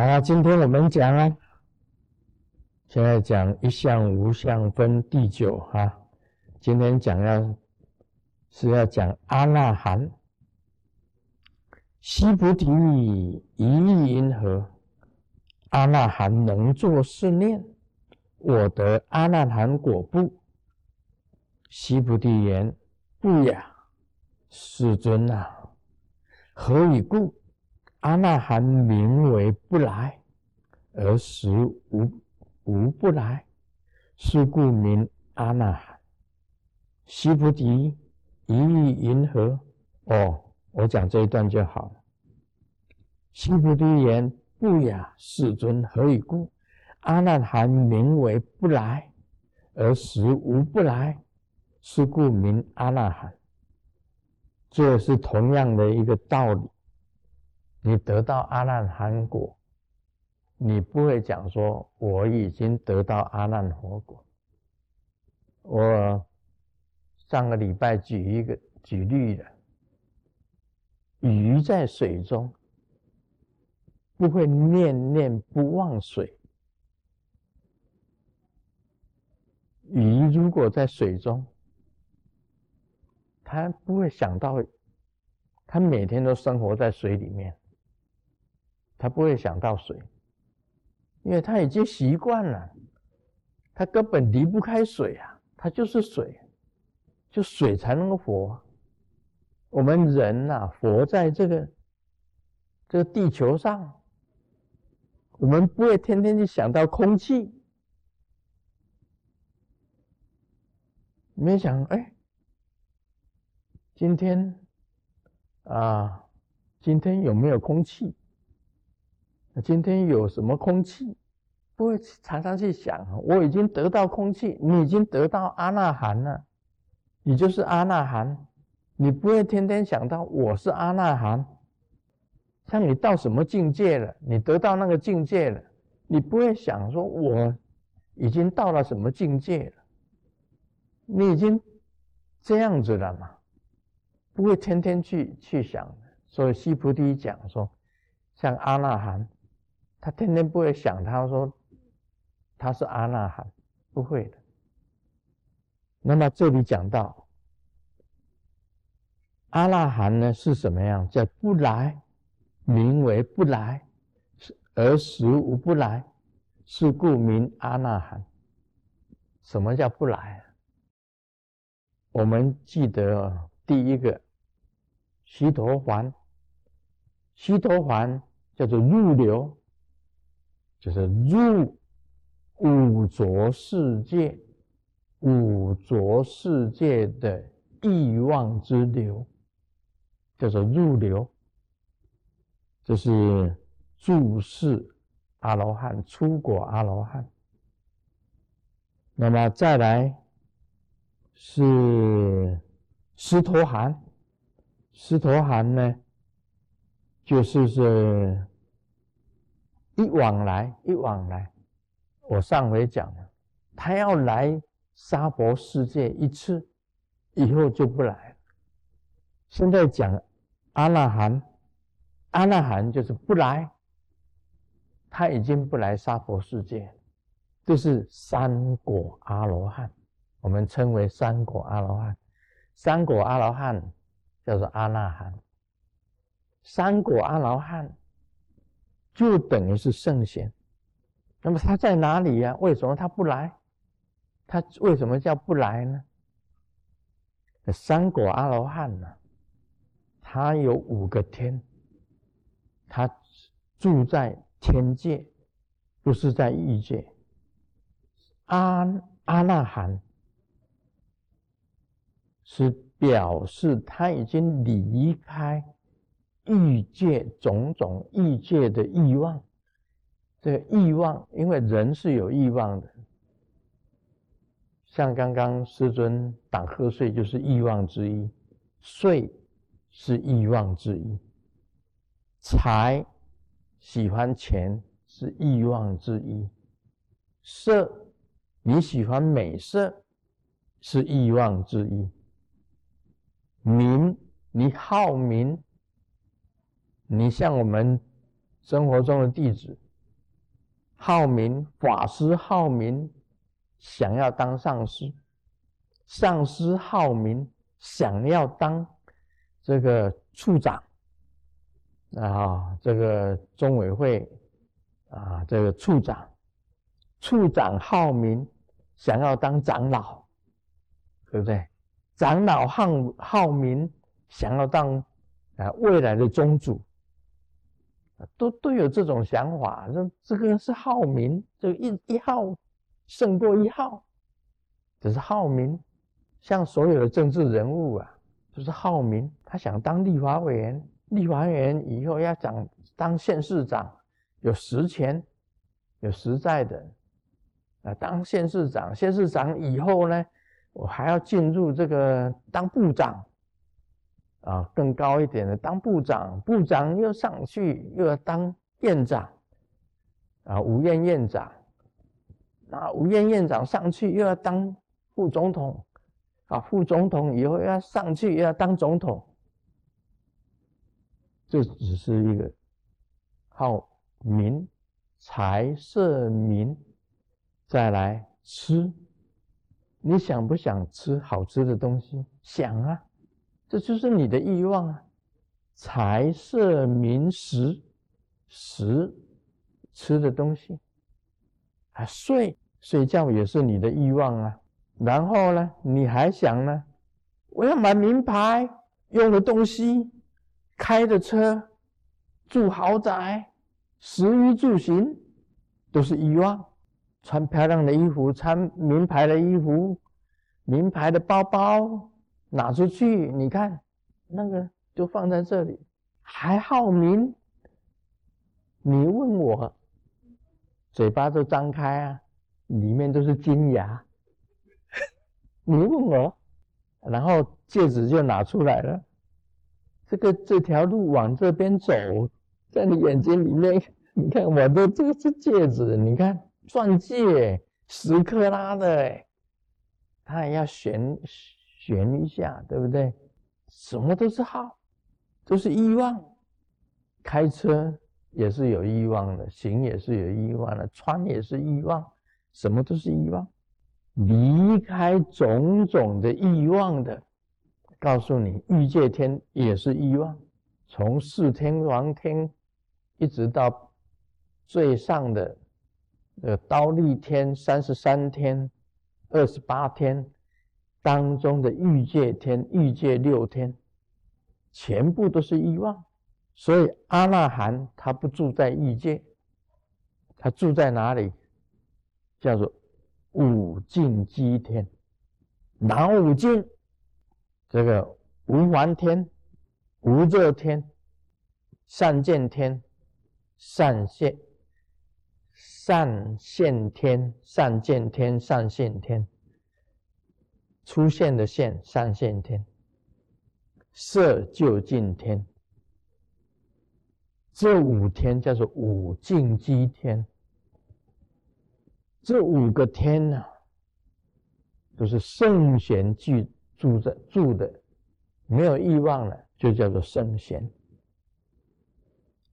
好，今天我们讲啊，现在讲一相无相分第九哈。今天讲要是要讲阿那含，西菩提一意因何？阿那含能作是念：我得阿那含果不？西菩提言：不呀，世尊啊，何以故？阿那含名为不来，而实无无不来，是故名阿那含。西菩提一意云何？哦，我讲这一段就好了。西菩提言：不雅，世尊，何以故？阿那含名为不来，而实无不来，是故名阿那含。这是同样的一个道理。你得到阿难含果，你不会讲说我已经得到阿难活果。我上个礼拜举一个举例了，鱼在水中不会念念不忘水。鱼如果在水中，它不会想到，它每天都生活在水里面。他不会想到水，因为他已经习惯了，他根本离不开水啊，他就是水，就水才能够活。我们人呐，活在这个这个地球上，我们不会天天去想到空气，没想哎，今天啊，今天有没有空气？今天有什么空气？不会常常去想，我已经得到空气，你已经得到阿那含了，你就是阿那含，你不会天天想到我是阿那含。像你到什么境界了？你得到那个境界了，你不会想说我已经到了什么境界了？你已经这样子了嘛？不会天天去去想。所以西菩提讲说，像阿那含。他天天不会想，他说他是阿那含，不会的。那么这里讲到阿那含呢是什么样？叫不来，名为不来，而实无不来，是故名阿那含。什么叫不来？我们记得第一个须陀环，须陀环叫做入流。就是入五浊世界，五浊世界的欲望之流，叫做入流。这是注释阿罗汉出果阿罗汉。那么再来是斯陀含，斯陀含呢，就是是。一往来，一往来，我上回讲了，他要来沙婆世界一次，以后就不来了。现在讲阿那含，阿那含就是不来，他已经不来沙婆世界，这是三果阿罗汉，我们称为三果阿罗汉。三果阿罗汉叫做阿那含，三果阿罗汉。就等于是圣贤，那么他在哪里呀？为什么他不来？他为什么叫不来呢？三果阿罗汉呢？他有五个天，他住在天界，不是在欲界。阿阿那含是表示他已经离开。欲界种种欲界的欲望，这个欲望，因为人是有欲望的，像刚刚师尊打瞌睡就是欲望之一，睡是欲望之一，财喜欢钱是欲望之一，色你喜欢美色是欲望之一，名你好名。你像我们生活中的弟子，好名法师好名，想要当上师；上师好名，想要当这个处长。啊，这个中委会啊，这个处长，处长好名，想要当长老，对不对？长老好好名，想要当啊未来的宗主。都都有这种想法，这这个人是好名，这一一号胜过一号，只是好名。像所有的政治人物啊，就是好名，他想当立法委员，立法委员以后要讲当县市长，有实权，有实在的啊，当县市长，县市长以后呢，我还要进入这个当部长。啊，更高一点的当部长，部长又上去又要当院长，啊，五院院长，那五院院长上去又要当副总统，啊，副总统以后要上去又要当总统，这只是一个好民财色民，再来吃，你想不想吃好吃的东西？想啊。这就是你的欲望啊！财色名食，食吃的东西，啊，睡睡觉也是你的欲望啊。然后呢，你还想呢？我要买名牌用的东西，开的车，住豪宅，食衣住行都是欲望。穿漂亮的衣服，穿名牌的衣服，名牌的包包。拿出去，你看，那个就放在这里，还好名。你问我，嘴巴都张开啊，里面都是金牙。你问我，然后戒指就拿出来了。这个这条路往这边走，在你眼睛里面，你看我的这个是戒指，你看钻戒十克拉的，它也要悬。悬一下，对不对？什么都是好，都是欲望。开车也是有欲望的，行也是有欲望的，穿也是欲望，什么都是欲望。离开种种的欲望的，告诉你，欲界天也是欲望。从四天王天一直到最上的呃刀立天三十三天、二十八天。当中的欲界天、欲界六天，全部都是欲望，所以阿那含他不住在欲界，他住在哪里？叫做五净基天，哪五净？这个无还天、无热天、善见天、善现、善现天、善见天、善现天。出现的现三现天，色就近天，这五天叫做五净基天。这五个天呢，都是圣贤居住在住的，没有欲望了，就叫做圣贤。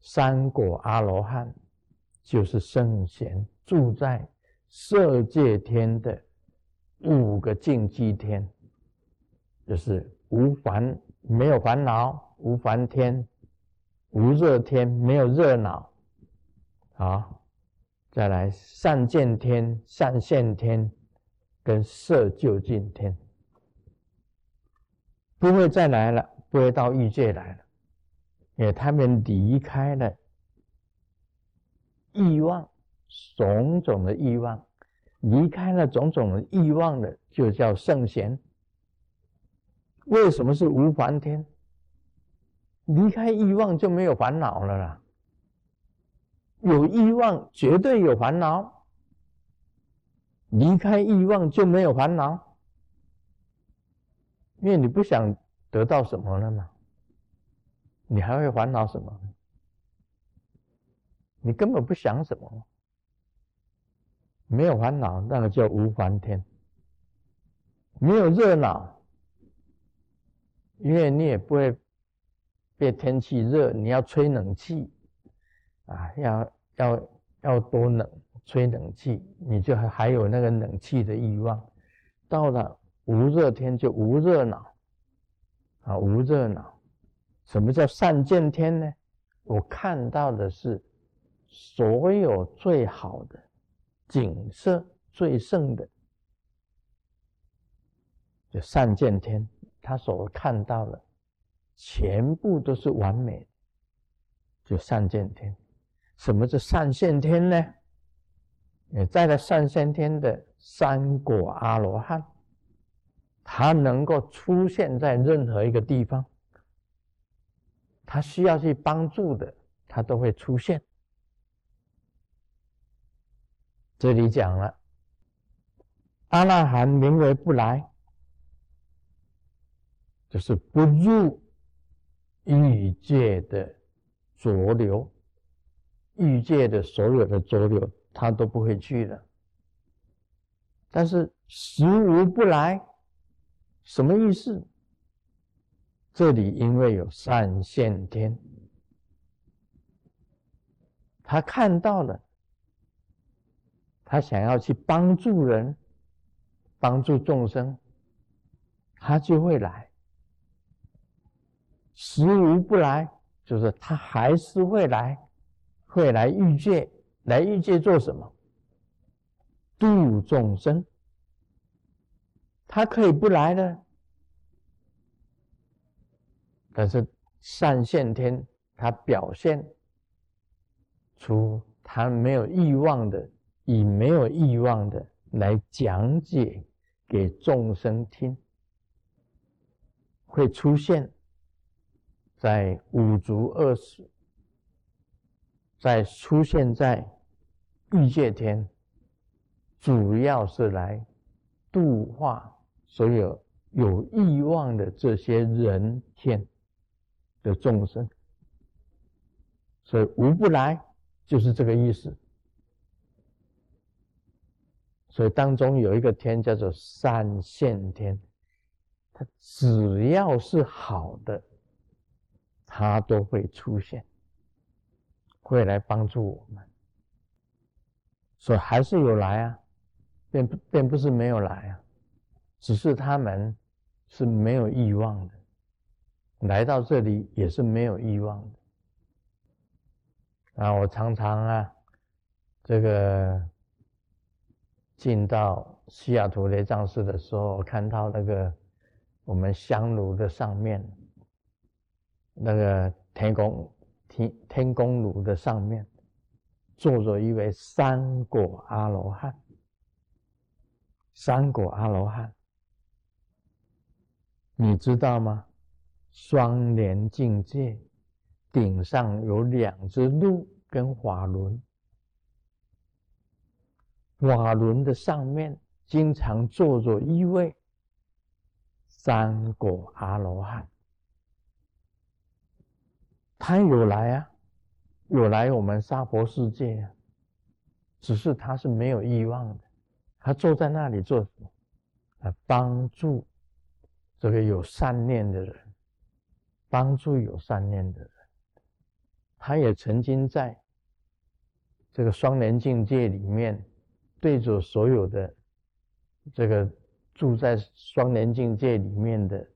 三果阿罗汉就是圣贤住在色界天的。五个净基天，就是无烦没有烦恼，无烦天，无热天没有热恼，好，再来善见天、善现天跟色就近天，不会再来了，不会到欲界来了，因为他们离开了欲望，种种的欲望。离开了种种的欲望的，就叫圣贤。为什么是无烦天？离开欲望就没有烦恼了啦。有欲望绝对有烦恼，离开欲望就没有烦恼，因为你不想得到什么了嘛，你还会烦恼什么？你根本不想什么。没有烦恼，那个叫无烦天；没有热闹，因为你也不会被天气热，你要吹冷气啊，要要要多冷吹冷气，你就还还有那个冷气的欲望。到了无热天就无热恼，啊，无热恼。什么叫善见天呢？我看到的是所有最好的景色，最盛的，就善见天。他所看到的全部都是完美，就善见天。什么是善现天呢？也在了善现天的三果阿罗汉，他能够出现在任何一个地方。他需要去帮助的，他都会出现。这里讲了，阿那含名为不来，就是不入欲界的浊流，欲界的所有的浊流，他都不会去的。但是实无不来，什么意思？这里因为有善现天，他看到了，他想要去帮助人，帮助众生，他就会来。实无不来，就是他还是会来，会来欲界，来欲界做什么？度众生。他可以不来的。但是善现天，他表现出他没有欲望的，以没有欲望的来讲解给众生听，会出现在五足二十，在出现在欲界天，主要是来度化所有有欲望的这些人天。的众生，所以无不来就是这个意思。所以当中有一个天叫做三现天，它只要是好的，它都会出现，会来帮助我们。所以还是有来啊，并并不是没有来啊，只是他们是没有欲望的。来到这里也是没有欲望的啊！我常常啊，这个进到西雅图雷藏寺的时候，看到那个我们香炉的上面，那个天宫天天宫炉的上面，坐着一位三果阿罗汉。三果阿罗汉，你知道吗？双莲境界，顶上有两只鹿跟法轮，瓦轮的上面经常坐着一位三果阿罗汉，他有来啊，有来我们娑婆世界啊，只是他是没有欲望的，他坐在那里做什么？啊，帮助这个有善念的人。帮助有善念的人，他也曾经在这个双莲境界里面，对着所有的这个住在双莲境界里面的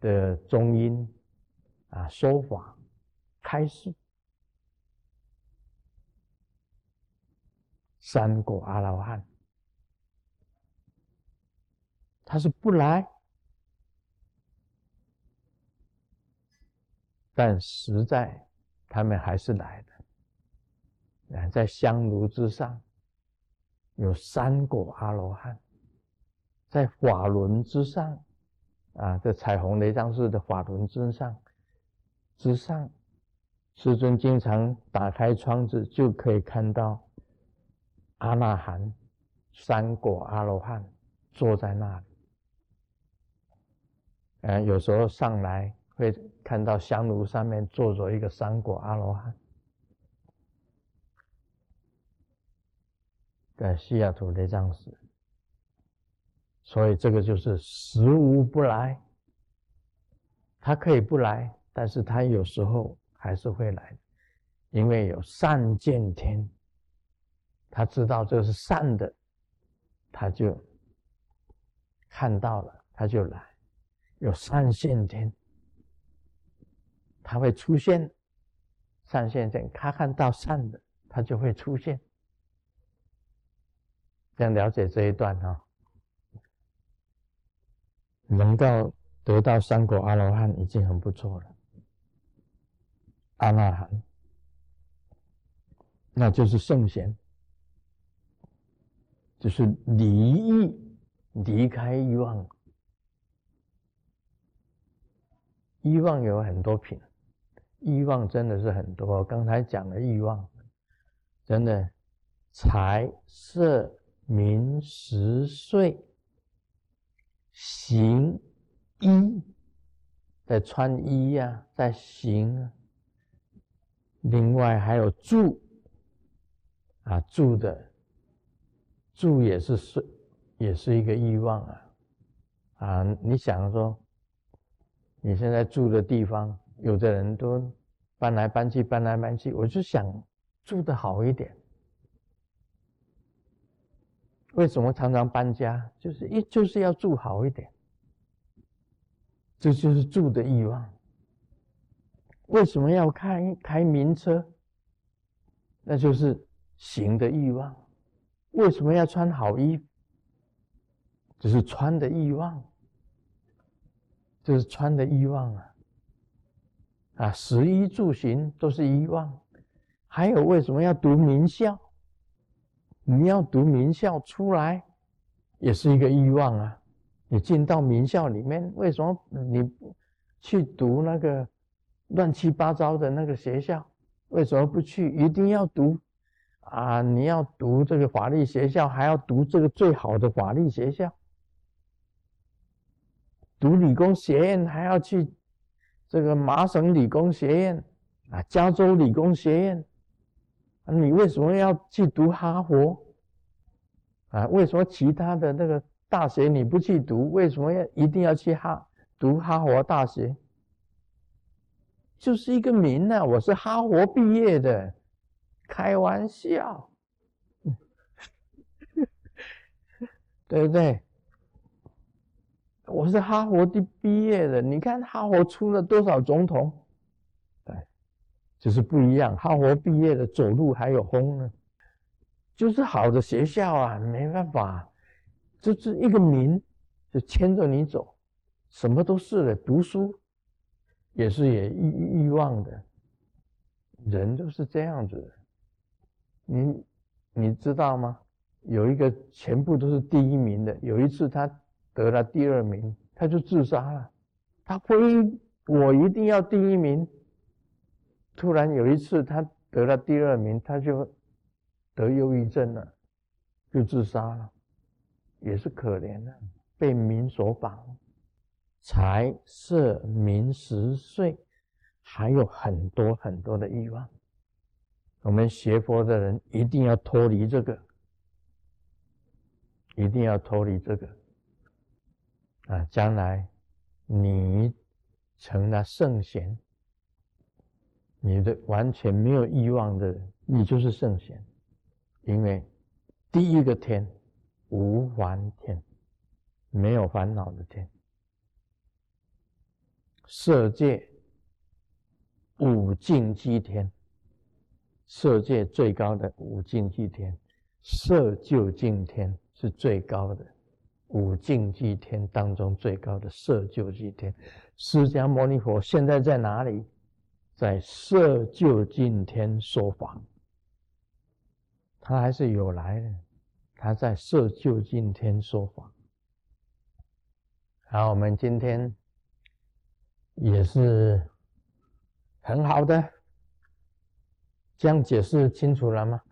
的中音啊说法开示，三果阿罗汉，他是不来。但实在，他们还是来的。在香炉之上，有三果阿罗汉；在法轮之上，啊，这彩虹雷藏寺的法轮之上，之上，师尊经常打开窗子，就可以看到阿那含三果阿罗汉坐在那里。嗯，有时候上来。会看到香炉上面坐着一个三果阿罗汉，在西雅图雷藏寺，所以这个就是实无不来。他可以不来，但是他有时候还是会来，因为有善见天他知道这是善的，他就看到了，他就来，有善现天，他会出现善现天，他看到善的，他就会出现。这样了解这一段哈，能够得到三果阿罗汉已经很不错了。阿那含，那就是圣贤，就是离欲，离开欲望。欲望有很多品，欲望真的是很多。刚才讲的欲望，真的财色名食睡行衣，在穿衣呀，在行啊。另外还有住，啊住的，住也是是，也是一个欲望啊，啊你想说，你现在住的地方，有的人都搬来搬去，搬来搬去，我就想住的好一点。为什么常常搬家？就是一就是要住好一点，这就是住的欲望。为什么要开开名车？那就是行的欲望。为什么要穿好衣服？这是穿的欲望，这是穿的欲望啊！啊，食衣住行都是欲望。还有为什么要读名校？你要读名校出来，也是一个欲望啊！你进到名校里面，为什么你去读那个？乱七八糟的那个学校，为什么不去？一定要读啊！你要读这个法律学校，还要读这个最好的法律学校；读理工学院，还要去这个麻省理工学院啊，加州理工学院。你为什么要去读哈佛？啊，为什么其他的那个大学你不去读？为什么要一定要去哈读哈佛大学？就是一个名呢，我是哈佛毕业的，开玩笑，对不对？我是哈佛的毕业的，你看哈佛出了多少总统？就是不一样。哈佛毕业的走路还有风呢，就是好的学校啊，没办法，就是一个名就牵着你走，什么都是的，读书。也是也欲欲望的，人都是这样子。的。你你知道吗？有一个全部都是第一名的，有一次他得了第二名，他就自杀了。他非我一定要第一名。突然有一次他得了第二名，他就得忧郁症了，就自杀了，也是可怜的，被名所绑。财色名食睡，还有很多很多的欲望。我们学佛的人一定要脱离这个，一定要脱离这个。啊，将来你成了圣贤，你的完全没有欲望的人，你就是圣贤。因为第一个天无烦天，没有烦恼的天。色界五境居天，色界最高的五境居天，色就境天是最高的五境居天当中最高的色就居天。释迦牟尼佛现在在哪里？在色就今天说法，他还是有来的，他在色就今天说法。好，我们今天。也是很好的，这样解释清楚了吗？